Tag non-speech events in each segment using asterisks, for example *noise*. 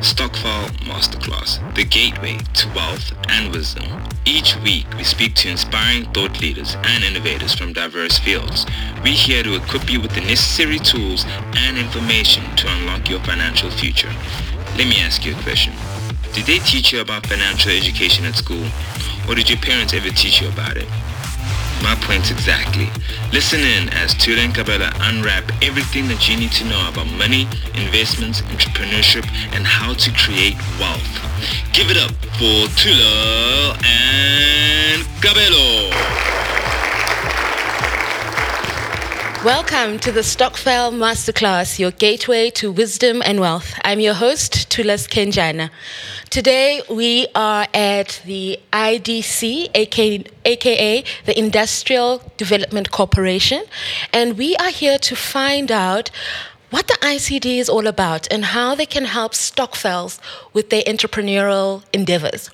Stokvel Masterclass, the gateway to wealth and wisdom. Each week, we speak to inspiring thought leaders and innovators from diverse fields. We're here to equip you with the necessary tools and information to unlock your financial future. Let me ask you a question. Did they teach you about financial education at school? Or did your parents ever teach you about it? My point exactly. Listen in as Tula and Kabelo unwrap everything that you need to know about money, investments, entrepreneurship, and how to create wealth. Give it up for Tula and Kabelo. Welcome to the Stokvel Masterclass, your gateway to wisdom and wealth. I'm your host, Tulas Kenjana. Today we are at the IDC, aka, aka the Industrial Development Corporation, and we are here to find out what the ICD is all about and how they can help Stokvels with their entrepreneurial endeavors.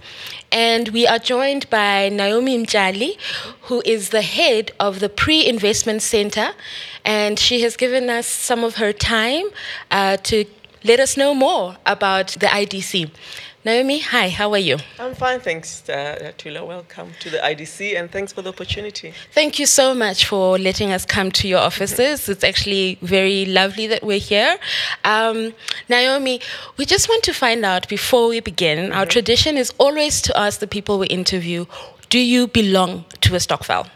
And we are joined by Naomi Mtshali, who is the head of the Pre Investment Center, and she has given us some of her time uh, to let us know more about the IDC. Naomi, hi, how are you? I'm fine, thanks, uh, Tula. Welcome to the IDC and thanks for the opportunity. Thank you so much for letting us come to your offices. It's actually very lovely that we're here. Um, Naomi, we just want to find out before we begin, mm-hmm. our tradition is always to ask the people we interview, do you belong to a stokvel?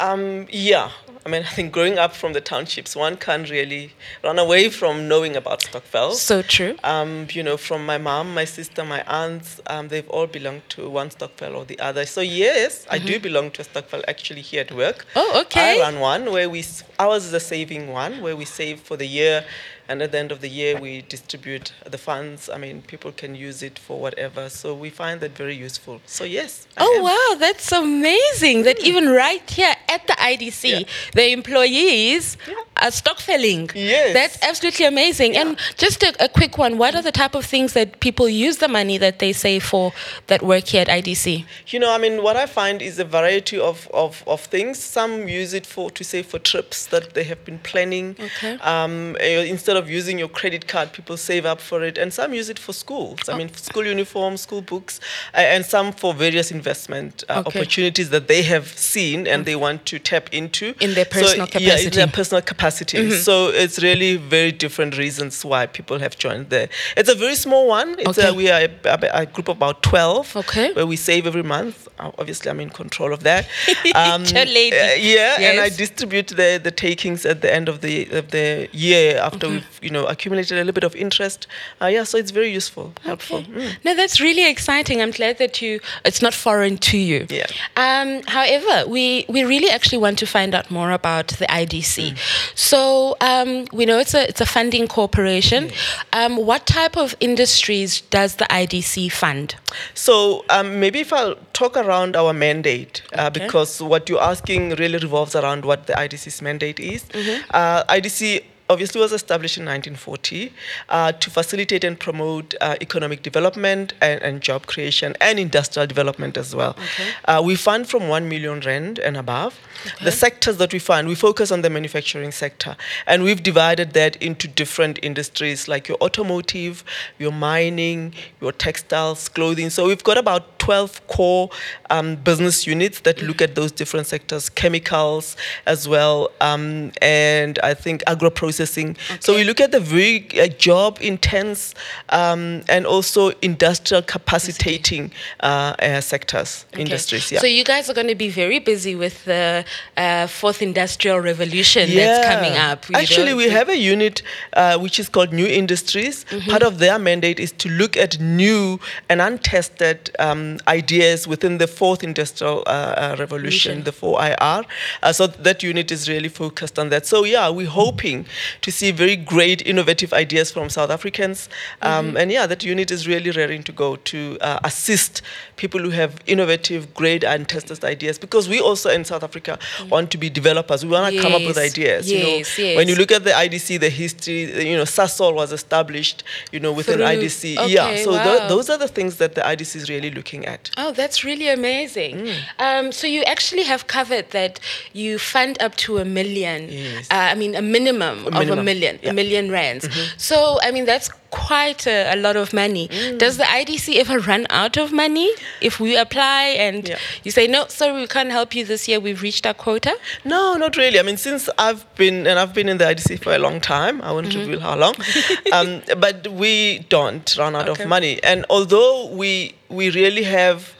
Um, yeah, I mean, *laughs* I think growing up from the townships, one can't really run away from knowing about Stokvel. So true. Um, you know, from my mom, my sister, my aunts, um, they've all belonged to one Stokvel or the other. So yes, mm-hmm. I do mm-hmm. belong to a Stokvel actually here at work. Oh, okay. I run one where we, ours is a saving one where we save for the year and at the end of the year we distribute the funds i mean people can use it for whatever so we find that very useful so yes I oh am. wow that's amazing that even right here at the idc yeah. the employees yeah. are stokvelling yes that's absolutely amazing yeah. and just a, a, quick one what are the type of things that people use the money that they save for that work here at idc you know i mean what i find is a variety of, of, of things some use it for to save for trips that they have been planning okay. um, eh, instead instead of using your credit card, people save up for it, and some use it for schools. I mean, school uniforms, school books, uh, and some for various investment uh, okay. opportunities that they have seen and they want to tap into in their personal so, capacity. Yeah, in their personal capacity. Mm-hmm. So it's really very different reasons why people have joined there. It's a very small one. It's okay. a, we are a, a, group of about twelve. Okay. Where we save every month. Uh, obviously, I'm in control of that. *laughs* Um, lady. Uh, yeah, yes. and I distribute the the takings at the end of the of the year after mm-hmm. We you know accumulated a little bit of interest. Uh, yeah, so it's very useful, helpful. Okay. Mm. No, that's really exciting. I'm glad that you it's not foreign to you. Yeah. Um, however, we we really actually want to find out more about the IDC. Mm. So um, we know it's a it's a funding corporation. Yes. Um, what type of industries does the IDC fund? So um, maybe if I'll talk around our mandate, uh, okay. because what you're asking really revolves around what the IDC's mandate is. Mm-hmm. Uh, IDC obviously was established in 1940 uh, to facilitate and promote uh, economic development and, and, job creation and industrial development as well. Okay. Uh, we fund from 1 million rand and above. Okay. The sectors that we fund, we focus on the manufacturing sector, and we've divided that into different industries like your automotive, your mining, your textiles, clothing. So we've got about 12 core um, business units that look at those different sectors, chemicals as well, um, and I think agro processing. Okay. So we look at the very uh, job intense um, and also industrial capacitating uh, uh, sectors, okay. industries. Yeah. So you guys are going to be very busy with the uh, fourth industrial revolution yeah. that's coming up. Actually, we have a unit uh, which is called New Industries. Mm-hmm. Part of their mandate is to look at new and untested um, ideas within the fourth industrial uh, revolution, the 4IR. so that unit is really focused on that. So yeah, we're hoping to see very great innovative ideas from South Africans. Um, mm-hmm. And yeah, that unit is really raring to go to uh, assist people who have innovative, great, and tested ideas because we also in South Africa mm-hmm. want to be developers. We want to yes. come up with ideas. Yes, you know, yes. when you look at the IDC, the history, you know, Sasol was established, you know, within Through, IDC. Okay, yeah, so wow. th- those are the things that the IDC is really looking at. Oh, that's really amazing. Mm. Um, so you actually have covered that you fund up to a million. Yes. Uh, I mean, a minimum, a minimum. of a million, yeah. a million rands. Mm-hmm. So, I mean, that's quite a, a lot of money. Does the IDC ever run out of money if we apply and Yeah. you say no, sorry, we can't help you this year. We've reached our quota. No, not really. I mean, since I've been and I've been in the IDC for a long time, I won't reveal how long, *laughs* um, but we don't run out Okay. of money. And although we we really have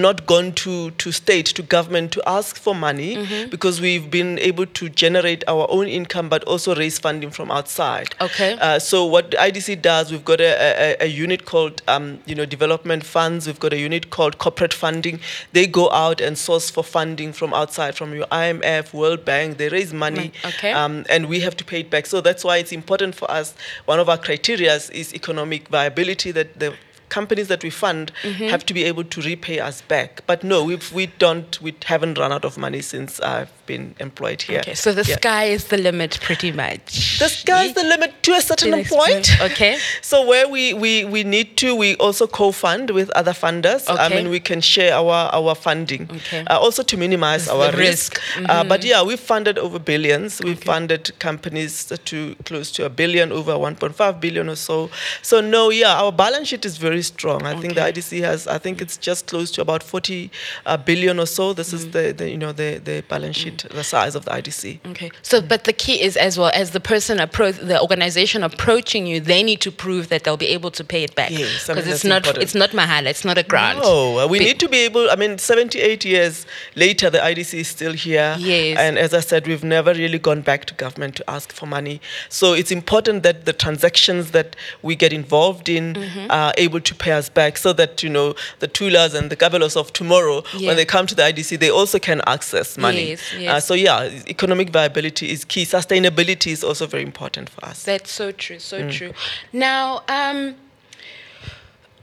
not gone to, to state to government to ask for money because we've been able to generate our own income but also raise funding from outside Okay. uh, so what IDC does, we've got a, a, a unit called, um, you know, development funds. We've got a unit called corporate funding. They go out and source for funding from outside, from your IMF, World Bank. They raise money, Okay. um, and we have to pay it back. So that's why it's important for us. One of our criteria is economic viability. That the companies that we fund Mm-hmm. have to be able to repay us back. But no, we we don't. We haven't run out of money since I've been employed here. Okay, so the Yeah. sky is the limit, pretty much. The sky is the limit to a certain point. okay. *laughs* So where we, we, we need to, we also co-fund with other funders. Okay. I mean, we can share our, our funding. Okay. Uh, also to minimize The our risk. risk. Uh, but yeah, we've funded over billions. We've funded companies to close to a billion, over 1.5 billion or so. So no, yeah, our balance sheet is very strong. I think the IDC has, I think it's just close to about 40 uh, billion or so. This Mm. is the, the, you know, the, the balance sheet, the size of the IDC. Okay. So, but the key is as well as the person approach the organization approaching you, they need to prove that they'll be able to pay it back. Yes, because it's not important. it's not mahala, it's not a grant. No, uh, we Be- need to be able. I mean, 78 years later, the IDC is still here. Yes. And as I said, we've never really gone back to government to ask for money. So it's important that the transactions that we get involved in Mm-hmm. are able to pay us back so that, you know, the Tulas and the Gabelos of tomorrow, Yeah. when they come to the IDC, they also can access money. Yes, Uh, yes. so, yeah, economic viability is key. Sustainability is also very important for us. That's so true, so Mm. true. Now, um,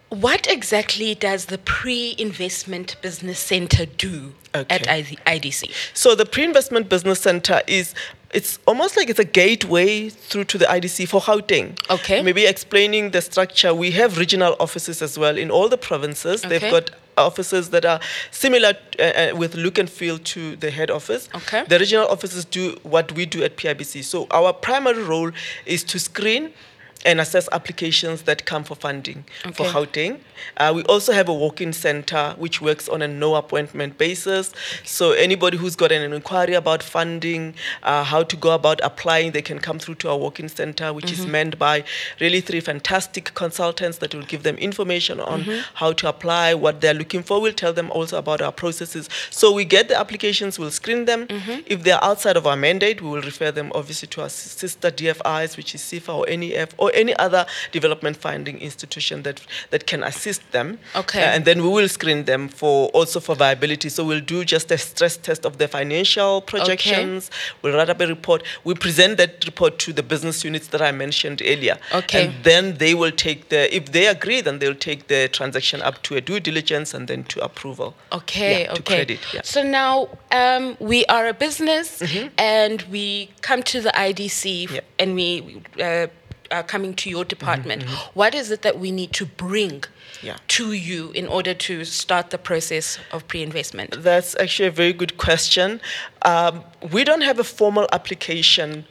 what exactly does the pre-investment business center do at Okay. ID- IDC? So the pre-investment business center is it's almost like it's a gateway through to the IDC for Gauteng. Okay. Maybe explaining the structure. We have regional offices as well in all the provinces. Okay. They've got offices that are similar uh, uh, with look and feel to the head office. Okay. The regional offices do what we do at PIBC. So our primary role is to screen and assess applications that come for funding for Okay. Gauteng. Uh, we also have a walk-in center which works on a no appointment basis. So anybody who's got an inquiry about funding, uh, how to go about applying, they can come through to our walk-in center, which is manned by really three fantastic consultants that will give them information on how to apply, what they're looking for. We'll tell them also about our processes. So we get the applications, we'll screen them. If they're outside of our mandate, we will refer them obviously to our sister DFIs, which is SEFA or NEF or any other development funding institution that that can assist them. Okay. Uh, and then we will screen them for also for viability. So we'll do just a stress test of their financial projections. We'll write up a report. We present that report to the business units that I mentioned earlier. Okay. And then they will take the if they agree, then they'll take the transaction up to a due diligence and then to approval. Okay, Yeah, to okay. credit, yeah. So now um, we are a business and we come to the IDC Yeah. and we uh, are coming to your mm-hmm, department. Mm-hmm. What is it that we need to bring Yeah. to you in order to start the process of pre investment? That's actually a very good question. Um, we don't have a formal application,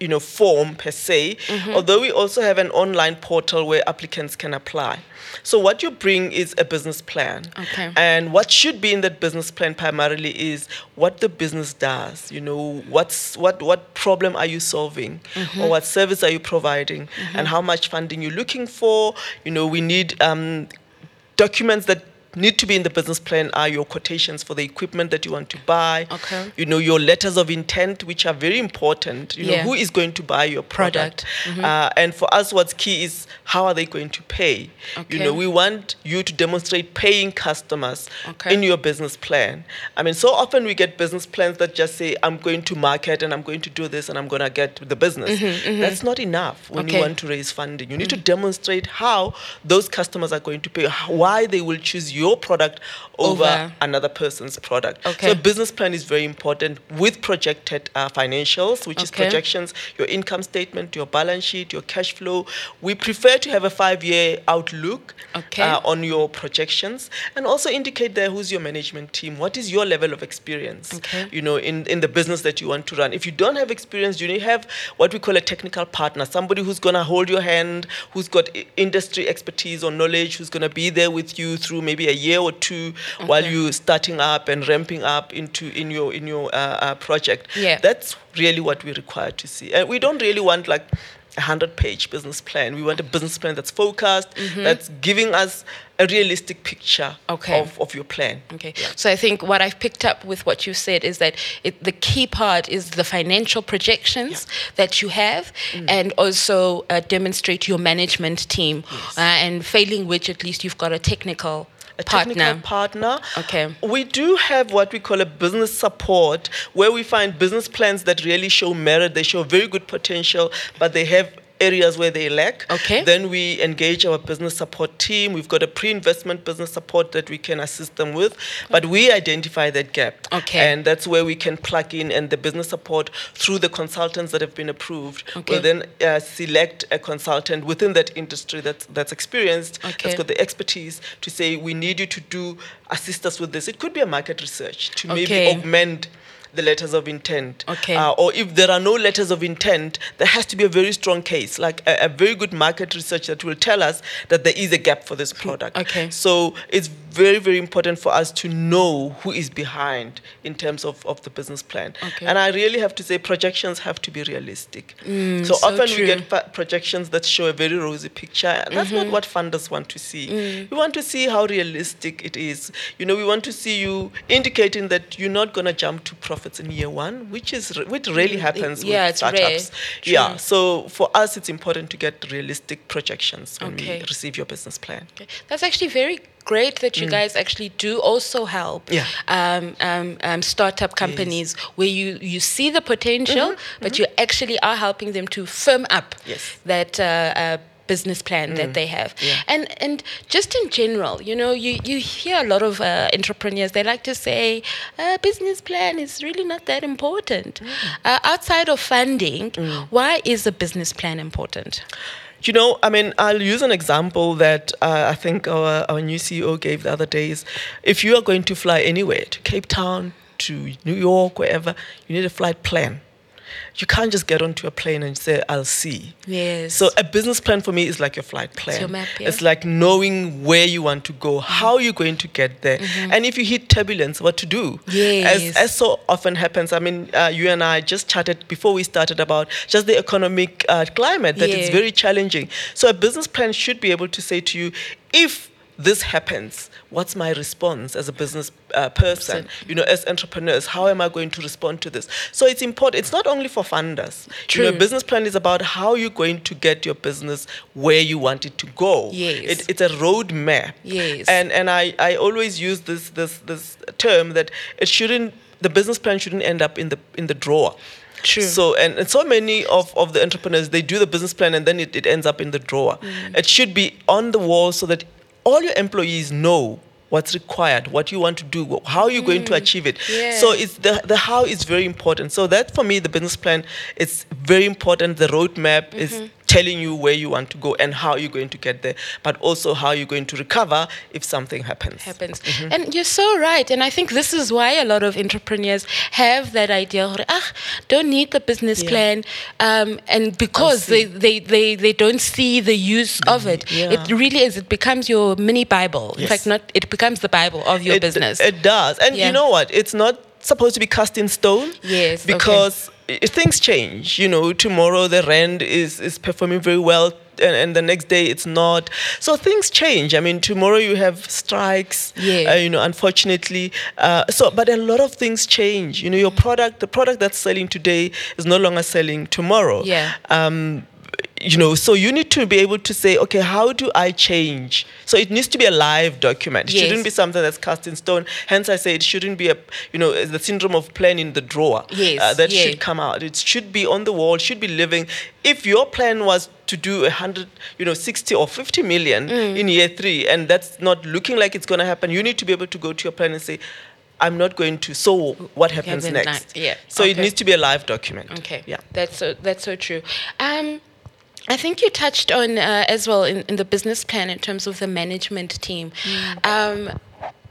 you know, form per se, mm-hmm. although we also have an online portal where applicants can apply. So what you bring is a business plan. Okay. And what should be in that business plan primarily is what the business does. You know, what's what what problem are you solving, mm-hmm. or what service are you providing, mm-hmm. and how much funding you're looking for. You know, we need um, documents that need to be in the business plan are your quotations for the equipment that you want to buy. Okay. You know, your letters of intent, which are very important. You know, who is going to buy your product? Product. Uh, and for us, what's key is how are they going to pay? Okay. You know, we want you to demonstrate paying customers Okay. in your business plan. I mean, so often we get business plans that just say, I'm going to market and I'm going to do this and I'm going to get the business. Hmm. That's not enough when Mm-hmm, you want to raise funding. You need to demonstrate how those customers are going to pay, why they will choose you your product over, Over. another person's product. Okay. So a business plan is very important with projected uh, financials, which is projections, your income statement, your balance sheet, your cash flow. We prefer to have a five-year outlook Okay. uh, on your projections and also indicate there who's your management team. What is your level of experience? Okay. You know, in, in the business that you want to run. If you don't have experience, you need to have what we call a technical partner, somebody who's going to hold your hand, who's got industry expertise or knowledge, who's going to be there with you through maybe a year or two while you're starting up and ramping up into in your in your uh, uh, project. Yeah. That's really what we require to see. And we don't really want like a hundred page business plan. We want a business plan that's focused, that's giving us a realistic picture Mm-hmm. Okay. of, of your plan. Okay. So I think what I've picked up with what you said is that it, the key part is the financial projections that you have Mm. and also uh, demonstrate your management team. Uh, and failing which, at least you've got a technical a partner. technical partner. Okay. We do have what we call a business support, where we find business plans that really show merit, they show very good potential, but they have areas where they lack. Okay. Then we engage our business support team. We've got a pre-investment business support that we can assist them with, but we identify that gap. Okay. And that's where we can plug in and the business support through the consultants that have been approved. Okay. Will then uh, select a consultant within that industry that's that's experienced, Okay. that's got the expertise to say we need you to do assist us with this. It could be a market research to maybe augment the letters of intent. Okay. Uh, or if there are no letters of intent, there has to be a very strong case, like a, a very good market research that will tell us that there is a gap for this product. Okay. So it's very, very important for us to know who is behind in terms of, of the business plan. Okay. And I really have to say projections have to be realistic. so, Mm, so often true. we get projections that show a very rosy picture. and That's Mm-hmm. not what funders want to see. Mm. We want to see how realistic it is. You know, we want to see you indicating that you're not going to jump to profits in year one, which is which really happens Mm, yeah, with startups. Yeah. So for us, it's important to get realistic projections when Okay. we receive your business plan. Okay. That's actually very great that you guys actually do also help Mm. Yeah. um, um, um, startup companies where you, you see the potential, but you actually are helping them to firm up Mm-hmm. Yes. Mm. that uh, uh, business plan that they have. Yeah. And and just in general, you know, you, you hear a lot of uh, entrepreneurs, they like to say, a business plan is really not that important. Mm. Uh, outside of funding, why is a business plan important? You know, I mean, I'll use an example that uh, I think our, our new CEO gave the other day is If you are going to fly anywhere, to Cape Town, to New York, wherever, you need a flight plan. You can't just get onto a plane and say, I'll see. Yes. So a business plan for me is like your flight plan. your map, yeah. It's like knowing where you want to go, how you're going to get there, and if you hit turbulence, what to do. Mm-hmm. Yes. As, as so often happens. I mean, uh, you and I just chatted before we started about just the economic uh, climate that it's Yeah. very challenging. So a business plan should be able to say to you, if this happens, what's my response as a business uh, person? You know, as entrepreneurs, how am I going to respond to this? So it's important. It's not only for funders. You know, True. business plan is about how you're going to get your business where you want it to go. Yes. It, it's a roadmap. Yes. And and I, I always use this this this term that it shouldn't the business plan shouldn't end up in the in the drawer. True. So and, and so many of, of the entrepreneurs they do the business plan and then it, it ends up in the drawer. Mm. It should be on the wall so that all your employees know what's required, what you want to do, how you're going to mm. achieve it. So it's the the how is very important. So that for me the business plan is very important. The roadmap is mm-hmm. Telling you where you want to go and how you're going to get there, but also how you're going to recover if something happens. happens. Mm-hmm. And you're so right. And I think this is why a lot of entrepreneurs have that idea, ah, don't need the business Yeah. plan. Um, and because they, they, they, they don't see the use of it, Mm-hmm. Yeah. it really is, it becomes your mini Bible. Yes. In fact, not it becomes the Bible of your it, business. It does. And Yeah. you know what? It's not supposed to be cast in stone. Yes. Because i- things change. You know, tomorrow the rand is, is performing very well. And, and the next day it's not. So things change. I mean, tomorrow you have strikes. Yeah. Uh, you know, unfortunately. Uh, so, but a lot of things change. You know, your product, the product that's selling today is no longer selling tomorrow. Yeah. Um, you know, so you need to be able to say, okay, how do I change? So it needs to be a live document. It Yes. shouldn't be something that's cast in stone. Hence, I say it shouldn't be a, you know, the syndrome of plan in the drawer. Yes, Uh, that yeah. should come out. It should be on the wall. Should be living. If your plan was to do a hundred, you know, sixty or fifty million Mm. in year three, and that's not looking like it's going to happen, you need to be able to go to your plan and say. I'm not going to. So what happens next? next, yeah, So it needs to be a live document. Okay. Yeah. That's so that's so true. Um, I think you touched on uh, as well in, in the business plan in terms of the management team. Um,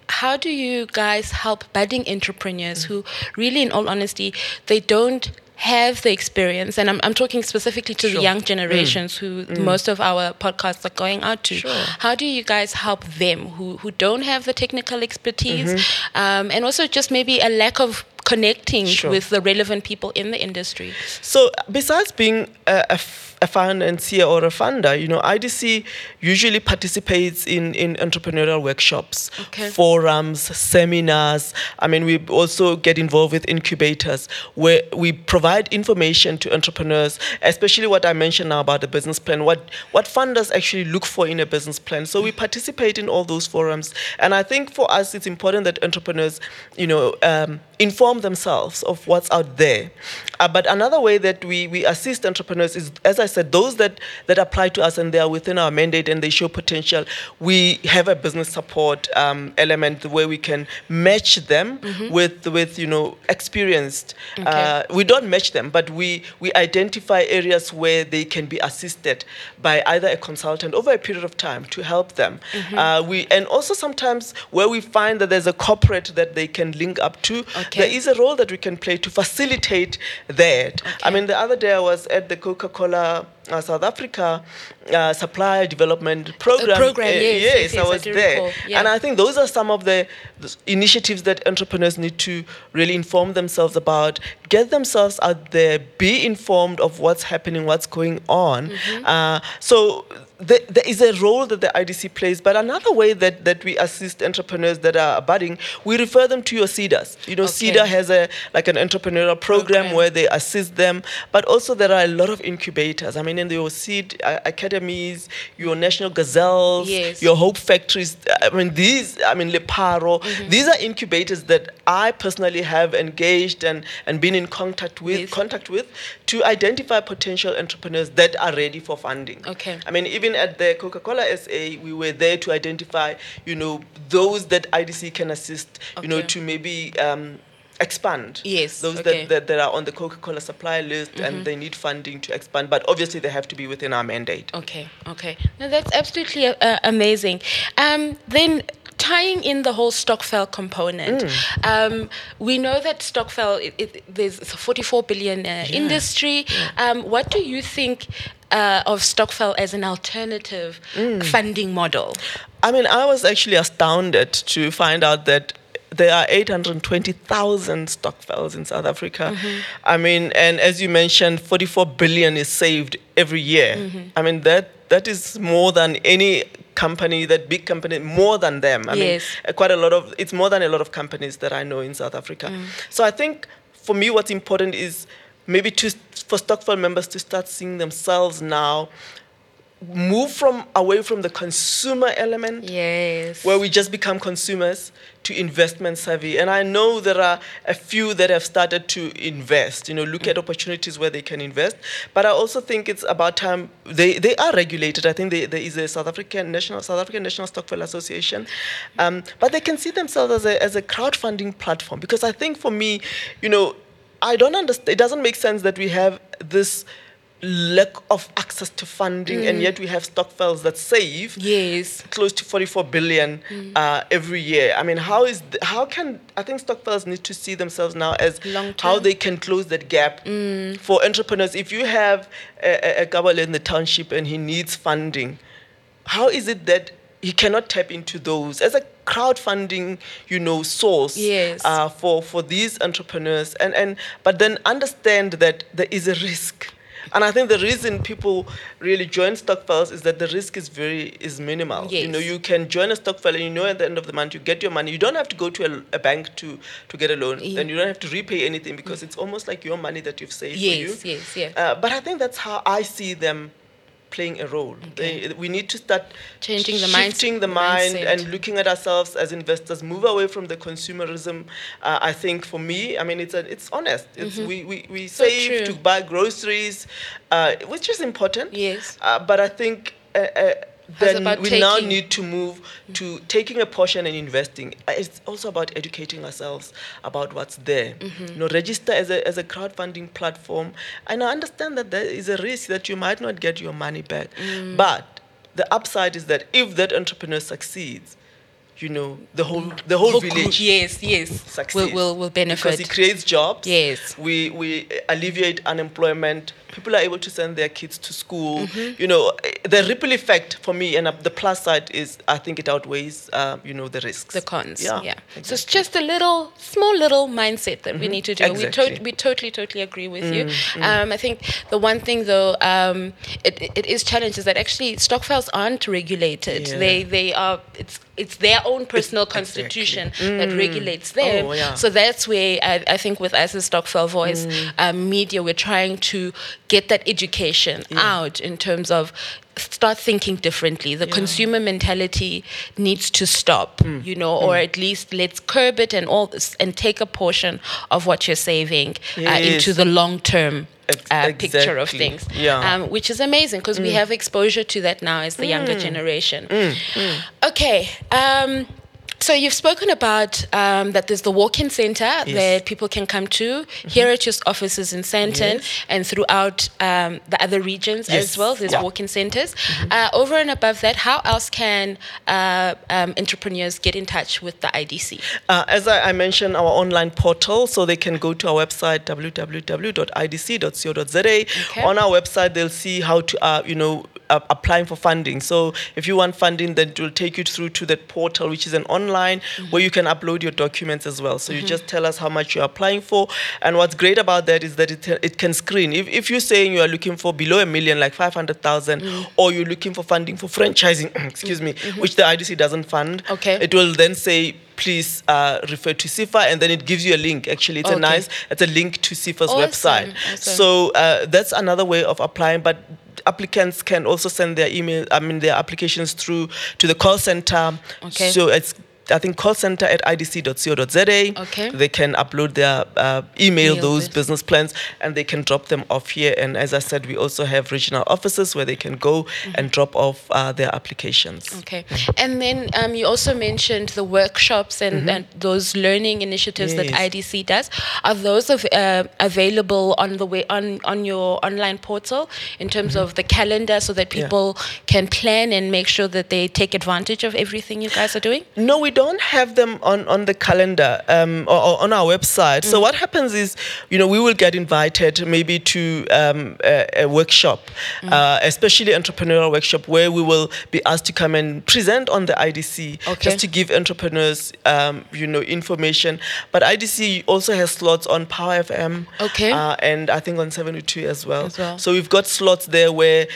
how do you guys help budding entrepreneurs who really, in all honesty, they don't have the experience, and I'm, I'm talking specifically to the young generations who most of our podcasts are going out to. Sure. How do you guys help them who, who don't have the technical expertise Mm-hmm. um, and also just maybe a lack of connecting Sure. with the relevant people in the industry? So besides being a, a f- a financier or a funder, you know, IDC usually participates in, in entrepreneurial workshops, Okay. forums, seminars. I mean, we also get involved with incubators where we provide information to entrepreneurs, especially what I mentioned now about the business plan, what, what funders actually look for in a business plan. So we participate in all those forums. And I think for us, it's important that entrepreneurs, you know, um, inform themselves of what's out there. Uh, but another way that we, we assist entrepreneurs is, as I said, those that, that apply to us and they are within our mandate and they show potential, we have a business support um, element where we can match them with, with, you know, experienced. Uh, we don't match them, but we, we identify areas where they can be assisted by either a consultant over a period of time to help them. Uh, we, and also sometimes where we find that there's a corporate that they can link up to, Okay. there is a role that we can play to facilitate that. I mean, the other day I was at the Coca-Cola uh, South Africa uh, Supplier Development Program. program, Uh, yes, yes, yes, I I was do there. yeah. And I think those are some of the, the initiatives that entrepreneurs need to really inform themselves about, get themselves out there, be informed of what's happening, what's going on. Mm-hmm. Uh, so there, there is a role that the IDC plays, but another way that, that we assist entrepreneurs that are budding, we refer them to your SEDAs. You know, Okay. SEDA has a like an entrepreneurial program, Program. where they assist them, but also there are a lot of incubators. I mean, in your seed uh, academies, your national gazelles, Yes. your hope factories. I mean, these, I mean, Leparo, Mm-hmm. these are incubators that I personally have engaged and, and been in contact with, Yes. contact with to identify potential entrepreneurs that are ready for funding. Okay. I mean, even at the Coca-Cola SA, we were there to identify, you know, those that IDC can assist, you know, to maybe um, expand. Yes, Those okay. that, that, that are on the Coca-Cola supply list and they need funding to expand, but obviously they have to be within our mandate. Okay, okay. No, that's absolutely uh, amazing. Um, then tying in the whole Stokvel component, um, we know that Stokvel, it, it, there's a 44 billion uh, industry. Um, what do you think uh, of Stokvel as an alternative funding model? I mean, I was actually astounded to find out that there are 820,000 stock stokvels in South Africa. Mm-hmm. I mean, and as you mentioned, 44 billion is saved every year. Mm-hmm. I mean, that that is more than any company, that big company, more than them. I Yes. mean, uh, quite a lot of, it's more than a lot of companies that I know in South Africa. Mm. So I think for me, what's important is maybe to, for Stokvel members to start seeing themselves now move from away from the consumer element Yes. where we just become consumers to investment savvy. And I know there are a few that have started to invest, you know, look at opportunities where they can invest. But I also think it's about time they, they are regulated. I think they, there is a South African National South African National Stokvel Association. Um, but they can see themselves as a as a crowdfunding platform. Because I think for me, you know, I don't understand it doesn't make sense that we have this lack of access to funding and yet we have stokvels that save yes. close to 44 billion uh, every year. I mean, how is th- how can I think stokvels need to see themselves now as Long how they can close that gap for entrepreneurs. If you have a, a, a in the township and he needs funding, how is it that he cannot tap into those as a crowdfunding, you know, source Yes. uh, for for these entrepreneurs and and but then understand that there is a risk. And I think the reason people really join stokvels is that the risk is very is minimal. You know, you can join a stokvel and you know at the end of the month you get your money. You don't have to go to a, a bank to to get a loan, Yeah. and you don't have to repay anything because it's almost like your money that you've saved Yes, for you. yes, yeah. Uh, but I think that's how I see them playing a role. Okay. They, we need to start Changing the shifting the mind mindset. and looking at ourselves as investors, move away from the consumerism. Uh, I think for me, I mean, it's a, it's honest. It's we, we, we Mm-hmm. So save true. to buy groceries, uh, which is important. Yes. Uh, but I think. Then we now need to move to taking a portion and investing. Uh, It's also about educating ourselves about what's there. Mm-hmm. You know, register as a, as a crowdfunding platform. And I understand that there is a risk that you might not get your money back. Mm. But the upside is that if that entrepreneur succeeds, you know, the whole the whole, Whole village yes, yes, will will will Because it creates jobs. Yes. We we alleviate unemployment. People are able to send their kids to school. Mm-hmm. You know, eh, the ripple effect for me and uh, the plus side is I think it outweighs uh, you know the risks. the cons. Yeah. Yeah. So it's just a little, small little mindset that we need to do. We, Exactly. Mm, to- we totally, totally agree with you. Um, I think the one thing though, um, it, it is challenged is that actually stokvels aren't regulated. Yeah. They they are. It's it's their own personal exactly. constitution that regulates them. Oh, yeah. So that's where I, I think with us as Stokvel Voice Mm. um, Media, we're trying to get that education out in terms of start thinking differently. The consumer mentality needs to stop, Mm. you know, or at least let's curb it and all this and take a portion of what you're saving uh, into the long term. Uh, picture of things, Yeah. Mm. um, which is amazing because we have exposure to that now as the younger generation. Okay, um, so you've spoken about um, that there's the walk-in center that people can come to here at your offices in Sandton Yes. and throughout um, the other regions as well. There's Yeah. walk-in centers. Uh, over and above that, how else can uh, um, entrepreneurs get in touch with the IDC? Uh, as I, I mentioned, our online portal, so they can go to our website www.idc.co.za. Okay. On our website, they'll see how to, uh, you know, uh, applying for funding. So if you want funding, then it will take you through to that portal, which is an online mm-hmm. where you can upload your documents as well. So you mm-hmm. just tell us how much you're applying for, and what's great about that is that it it can screen. If if you're saying you are looking for below a million, like five hundred mm. or you're looking for funding for franchising, *clears throat* excuse me, mm-hmm. which the IDC doesn't fund, Okay. it will then say please uh, refer to SEFA and then it gives you a link actually it's a nice it's a link to SEFA's Awesome, website awesome. so uh, that's another way of applying but applicants can also send their email i mean their applications through to the call center Okay. so it's I think call center at idc.co.za. Okay. They can upload their uh, email, Email those this. business plans, and they can drop them off here. And as I said, we also have regional offices where they can go Mm-hmm. and drop off uh, their applications. Okay. And then um, you also mentioned the workshops and, and those learning initiatives that IDC does. Are those uh, available on the way on, on your online portal in terms of the calendar so that Yeah. people can plan and make sure that they take advantage of everything you guys are doing? No, we don't have them on, on the calendar um, or, or on our website. So what happens is, you know, we will get invited maybe to um, a, a workshop, uh, especially entrepreneurial workshop, where we will be asked to come and present on the IDC, Okay. just to give entrepreneurs, um, you know, information. But IDC also has slots on Power FM, Okay. uh, and I think on 72 as well. As well. So we've got slots there where.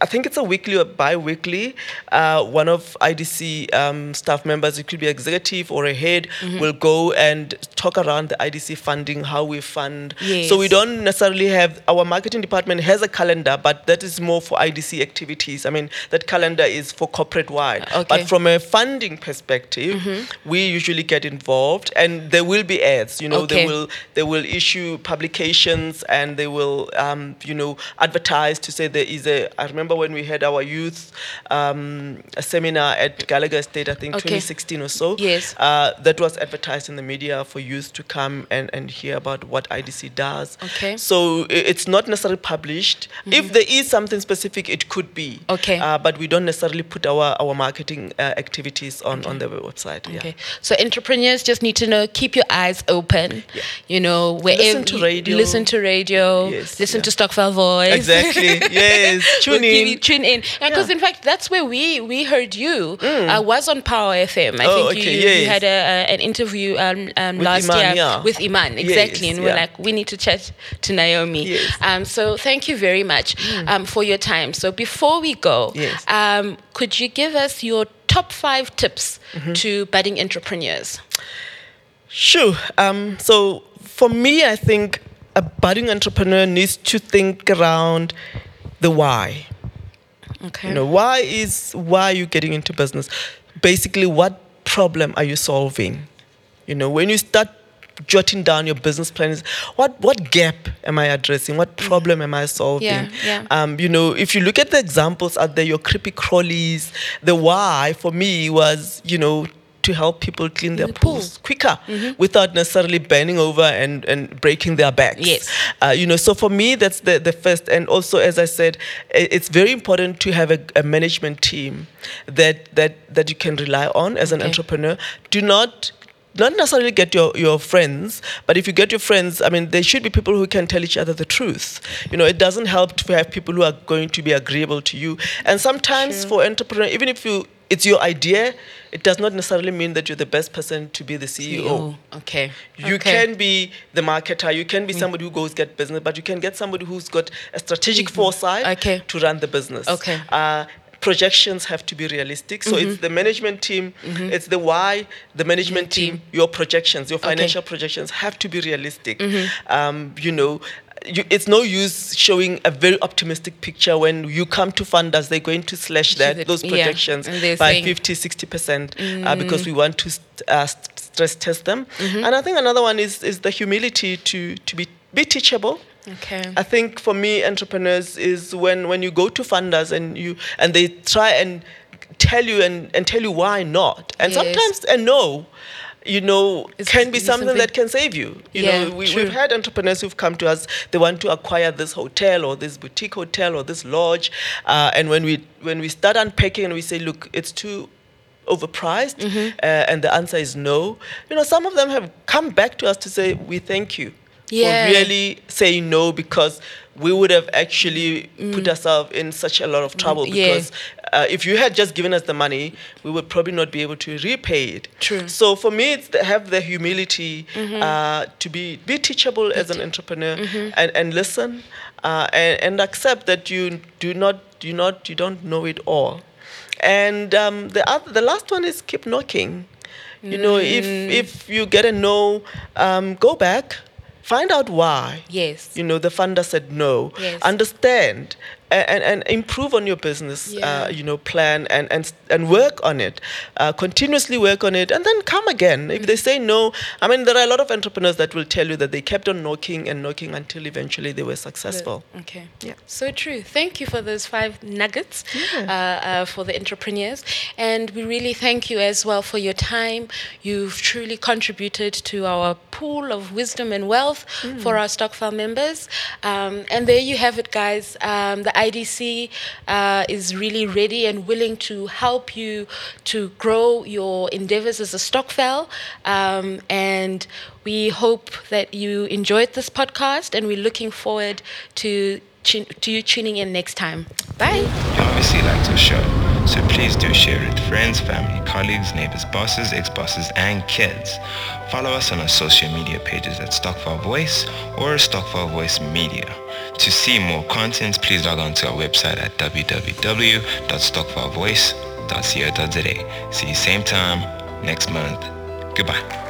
I think it's a weekly or bi-weekly. Uh, one of IDC um, staff members, it could be executive or a head, Mm-hmm. will go and talk around the IDC funding, how we fund. Yes. So we don't necessarily have our marketing department has a calendar, but that is more for IDC activities. I mean, that calendar is for corporate wide. Okay. Mm-hmm. But from a funding perspective, we usually get involved, and there will be ads. You know, Okay. they will they will issue publications and they will um, you know advertise to say there is a. I remember when we had our youth um, seminar at Gallagher Estate, I think Okay. 2016 or so. Yes. Uh, that was advertised in the media for youth to come and, and hear about what IDC does. Okay. Mm-hmm. So it's not necessarily published. If there is something specific, it could be. Okay. Uh, but we don't necessarily put our, our marketing uh, activities on, on the website. Yeah. Okay. So entrepreneurs just need to know keep your eyes open. Yeah. You know, wherever to radio. Listen to radio. Yes, listen yeah. to Stokvel Voice. Exactly. Yes. *laughs* Tune in. Maybe tune in. Because Yeah. in fact, that's where we we heard you. Uh, was on Power FM. I Oh, think okay, you, you had a, a, an interview um, um, last Iman, year yeah. with Iman. Exactly. Yes, and we're like, we need to chat to Naomi. Yes. Mm. Um, so thank you very much um, for your time. So before we go, Yes. um, could you give us your top five tips Mm-hmm. to budding entrepreneurs? Sure. Um, so for me, I think a budding entrepreneur needs to think around the why. Okay. You know, why is why are you getting into business? Basically, what problem are you solving? You know, when you start jotting down your business plans, what what gap am I addressing? What problem am I solving? Yeah, yeah. Um, you know, if you look at the examples out there, your creepy crawlies, the why for me was, you know, to help people clean their the pool. pools quicker without necessarily bending over and, and breaking their backs. Yes. Uh, you know, so for me, that's the, the first. And also, as I said, it's very important to have a, a management team that, that, that you can rely on as an entrepreneur. Do not not necessarily get your, your friends, but if you get your friends, I mean, they should be people who can tell each other the truth. You know, it doesn't help to have people who are going to be agreeable to you. And sometimes for entrepreneur, even if you it's your idea, it does not necessarily mean that you're the best person to be the CEO. Oh, okay. You okay. can be the marketer, you can be somebody who goes get business, but you can get somebody who's got a strategic foresight Mm-hmm. Okay. to run the business. Okay. Uh, projections have to be realistic. So Mm-hmm. it's the management team, it's the why, the management team. your projections, your Okay. Mm-hmm. financial projections have to be realistic. Um, you know, you, it's no use showing a very optimistic picture when you come to funders, they're going to slash that, those projections they're by saying- 50, 60% uh, because we want to st- uh, st- stress test them. Mm-hmm. And I think another one is, is the humility to, to be, be teachable. Okay. I think for me, entrepreneurs is when, when you go to funders and you and they try and tell you and, and tell you why not. And Yes. sometimes a no, you know, It's can be something, something- that can save you. You Yeah, know, we, we've had entrepreneurs who've come to us. They want to acquire this hotel or this boutique hotel or this lodge, uh, and when we when we start unpacking and we say, look, it's too overpriced, Mm-hmm. uh, and the answer is no. You know, some of them have come back to us to say, we thank you Yeah. for really saying no because we would have actually put ourselves in such a lot of trouble Mm. yeah. because uh, if you had just given us the money, we would probably not be able to repay it. True. Mm-hmm. So for me, it's to have the humility uh, to be be teachable as an entrepreneur Mm-hmm. and, and listen uh, and, and accept that you do not do not you don't know it all. And um, the other, the last one is keep knocking. You know, if Mm. if you get a no, um, go back, find out why. Yes. You know, the funder said no. Yes. Understand and, and, improve on your business, Yeah. uh, you know, plan and, and, and work on it. Uh, continuously work on it and then come again. If they say no, I mean, there are a lot of entrepreneurs that will tell you that they kept on knocking and knocking until eventually they were successful. Okay. Yeah. So true. Thank you for those five nuggets uh, uh, for the entrepreneurs. And we really thank you as well for your time. You've truly contributed to our pool of wisdom and wealth for our Stokvel members. Um, and there you have it, guys. Um, the IDC uh, is really ready and willing to help you to grow your endeavors as a Stokvel. Um, and we hope that you enjoyed this podcast, and we're looking forward to, to you tuning in next time. Bye. You obviously liked our show, so please do share it with friends, family, colleagues, neighbors, bosses, ex-bosses, and kids. Follow us on our social media pages at Stokvel Voice or Stokvel Voice Media. To see more content, please log on to our website at www.stokvelvoice.co.za. See you same time next month. Goodbye.